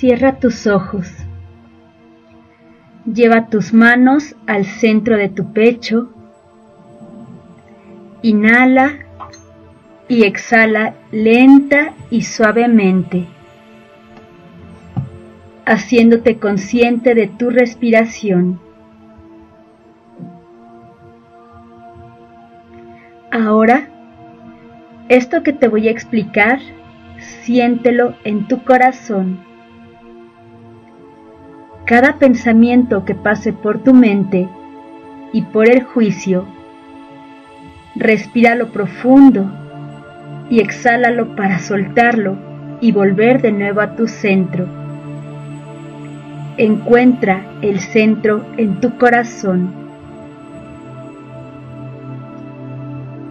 Cierra tus ojos. Lleva tus manos al centro de tu pecho. Inhala y exhala lenta y suavemente, haciéndote consciente de tu respiración. Ahora, esto que te voy a explicar, siéntelo en tu corazón. Cada pensamiento que pase por tu mente y por el juicio, respíralo profundo y exhálalo para soltarlo y volver de nuevo a tu centro. Encuentra el centro en tu corazón.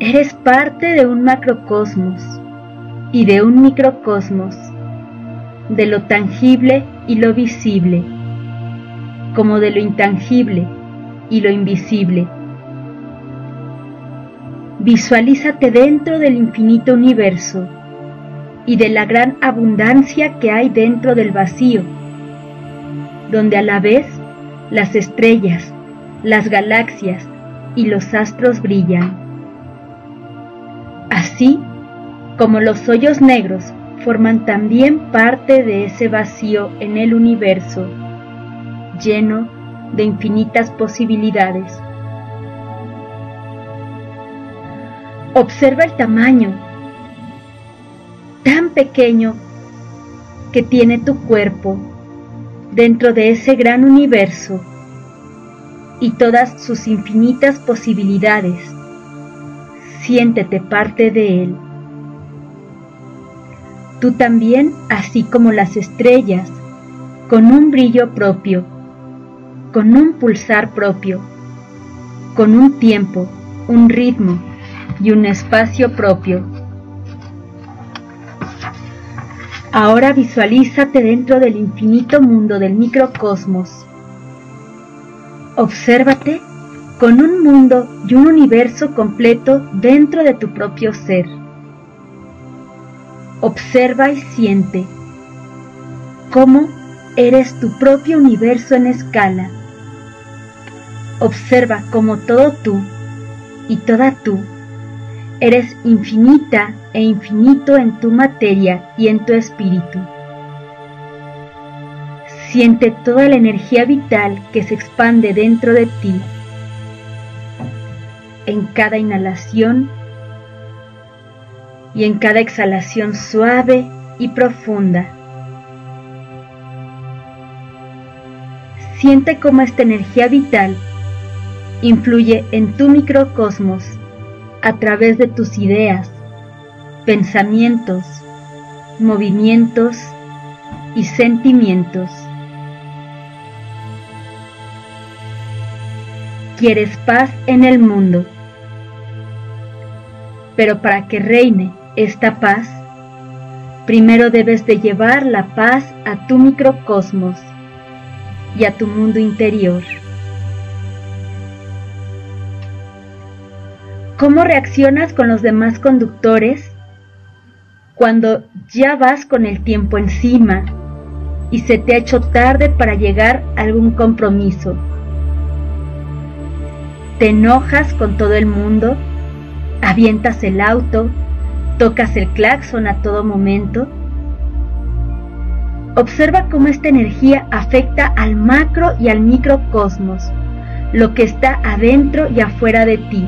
Eres parte de un macrocosmos y de un microcosmos, de lo tangible y lo visible, como de lo intangible y lo invisible. Visualízate dentro del infinito universo y de la gran abundancia que hay dentro del vacío, donde a la vez las estrellas, las galaxias y los astros brillan así como los hoyos negros forman también parte de ese vacío en el universo, lleno de infinitas posibilidades. Observa el tamaño tan pequeño que tiene tu cuerpo dentro de ese gran universo y todas sus infinitas posibilidades siéntete parte de él. Tú también, así como las estrellas, con un brillo propio, con un pulsar propio, con un tiempo, un ritmo y un espacio propio. Ahora visualízate dentro del infinito mundo del microcosmos. Obsérvate con un mundo y un universo completo dentro de tu propio ser. Observa y siente cómo eres tu propio universo en escala. Observa cómo todo tú y toda tú eres infinita e infinito en tu materia y en tu espíritu. Siente toda la energía vital que se expande dentro de ti en cada inhalación y en cada exhalación suave y profunda. Siente cómo esta energía vital influye en tu microcosmos a través de tus ideas, pensamientos, movimientos y sentimientos. Quieres paz en el mundo pero para que reine esta paz, primero debes de llevar la paz a tu microcosmos y a tu mundo interior. ¿Cómo reaccionas con los demás conductores cuando ya vas con el tiempo encima y se te ha hecho tarde para llegar a algún compromiso? ¿Te enojas con todo el mundo? avientas el auto, tocas el claxon a todo momento. Observa cómo esta energía afecta al macro y al microcosmos, lo que está adentro y afuera de ti.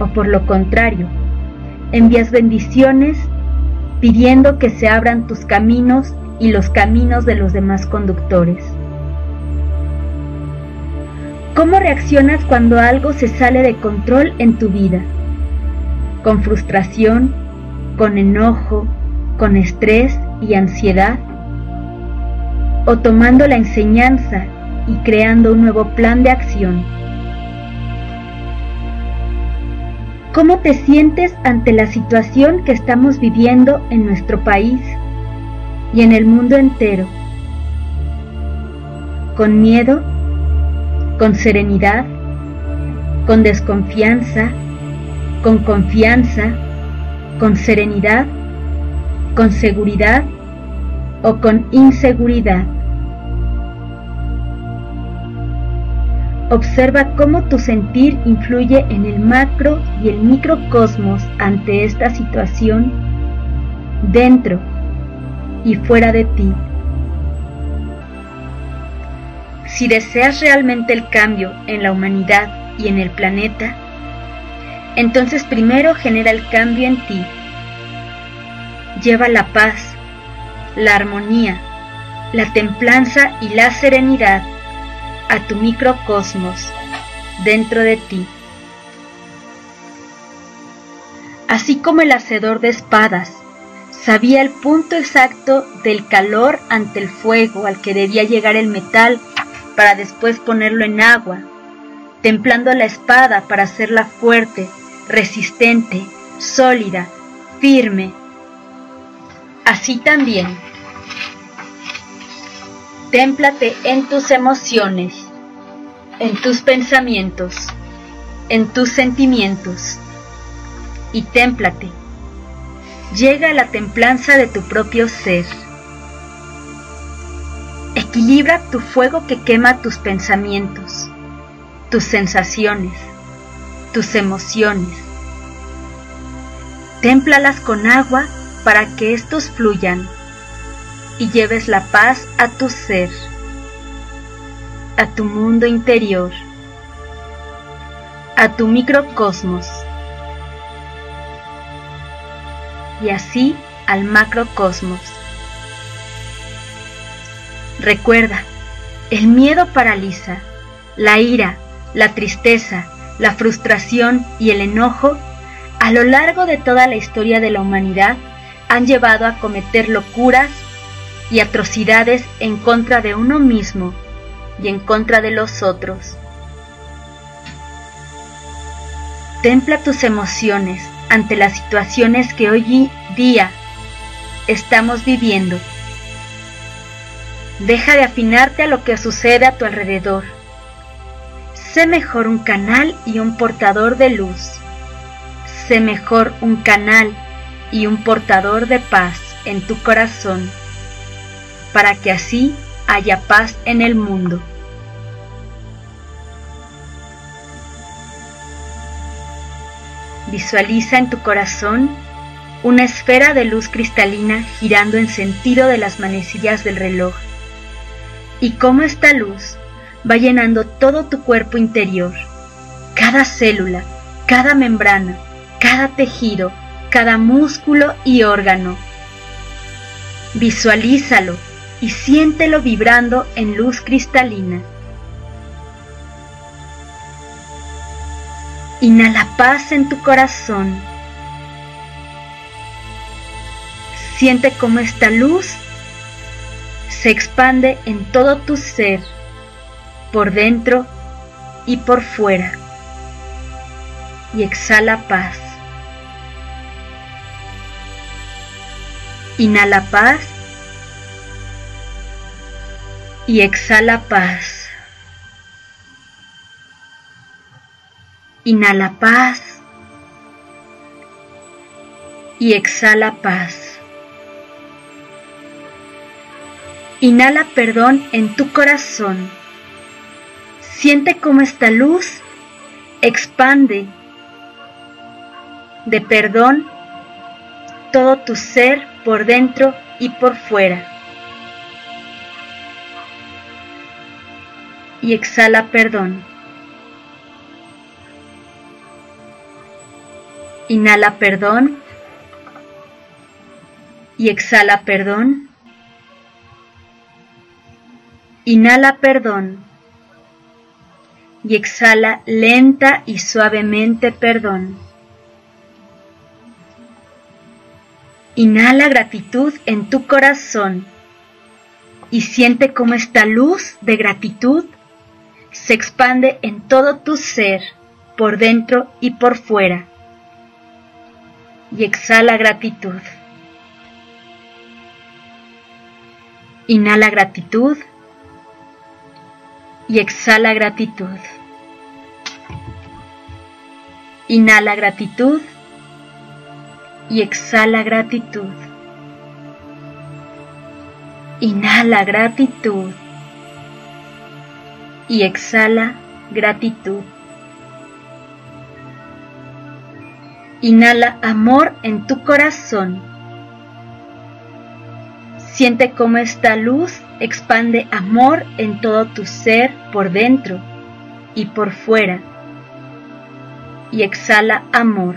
O por lo contrario, envías bendiciones pidiendo que se abran tus caminos y los caminos de los demás conductores. ¿Cómo reaccionas cuando algo se sale de control en tu vida? ¿Con frustración? ¿Con enojo? ¿Con estrés y ansiedad? ¿O tomando la enseñanza y creando un nuevo plan de acción? ¿Cómo te sientes ante la situación que estamos viviendo en nuestro país y en el mundo entero? ¿Con miedo? con serenidad, con desconfianza, con confianza, con serenidad, con seguridad, o con inseguridad. Observa cómo tu sentir influye en el macro y el microcosmos ante esta situación, dentro y fuera de ti. Si deseas realmente el cambio en la humanidad y en el planeta, entonces primero genera el cambio en ti. Lleva la paz, la armonía, la templanza y la serenidad a tu microcosmos dentro de ti. Así como el hacedor de espadas sabía el punto exacto del calor ante el fuego al que debía llegar el metal para después ponerlo en agua, templando la espada para hacerla fuerte, resistente, sólida, firme. Así también Témplate en tus emociones, en tus pensamientos, en tus sentimientos. Y témplate. Llega a la templanza de tu propio ser. Equilibra tu fuego que quema tus pensamientos, tus sensaciones, tus emociones. Témplalas con agua para que estos fluyan y lleves la paz a tu ser, a tu mundo interior, a tu microcosmos y así al macrocosmos. Recuerda, el miedo paraliza, la ira, la tristeza, la frustración y el enojo a lo largo de toda la historia de la humanidad han llevado a cometer locuras y atrocidades en contra de uno mismo y en contra de los otros. Templa tus emociones ante las situaciones que hoy día estamos viviendo. Deja de afinarte a lo que sucede a tu alrededor. Sé mejor un canal y un portador de luz. Sé mejor un canal y un portador de paz en tu corazón para que así haya paz en el mundo. Visualiza en tu corazón una esfera de luz cristalina girando en sentido de las manecillas del reloj y cómo esta luz va llenando todo tu cuerpo interior, cada célula, cada membrana, cada tejido, cada músculo y órgano. Visualízalo y siéntelo vibrando en luz cristalina. Inhala paz en tu corazón. Siente cómo esta luz se expande en todo tu ser, por dentro y por fuera. Y exhala paz. Inhala paz y exhala paz. Inhala paz y exhala paz. Inhala perdón en tu corazón. Siente cómo esta luz expande de perdón todo tu ser por dentro y por fuera. y exhala perdón. Inhala perdón y exhala perdón. Inhala perdón y exhala lenta y suavemente perdón. Inhala gratitud en tu corazón y siente cómo esta luz de gratitud se expande en todo tu ser, por dentro y por fuera. Y exhala gratitud. Inhala gratitud y exhala gratitud. Inhala gratitud y exhala gratitud. Inhala gratitud y exhala gratitud. Inhala amor en tu corazón. Siente cómo esta luz expande amor en todo tu ser por dentro y por fuera. Y exhala amor.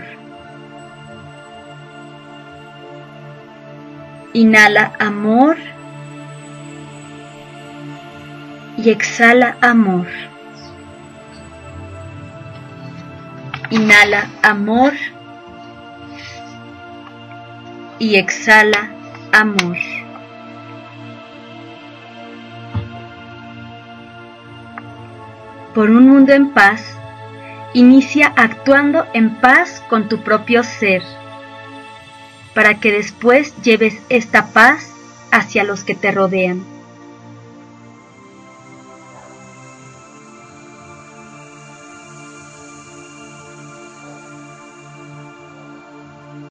Inhala amor y exhala amor. Inhala amor y exhala amor. Por un mundo en paz, inicia actuando en paz con tu propio ser, para que después lleves esta paz hacia los que te rodean.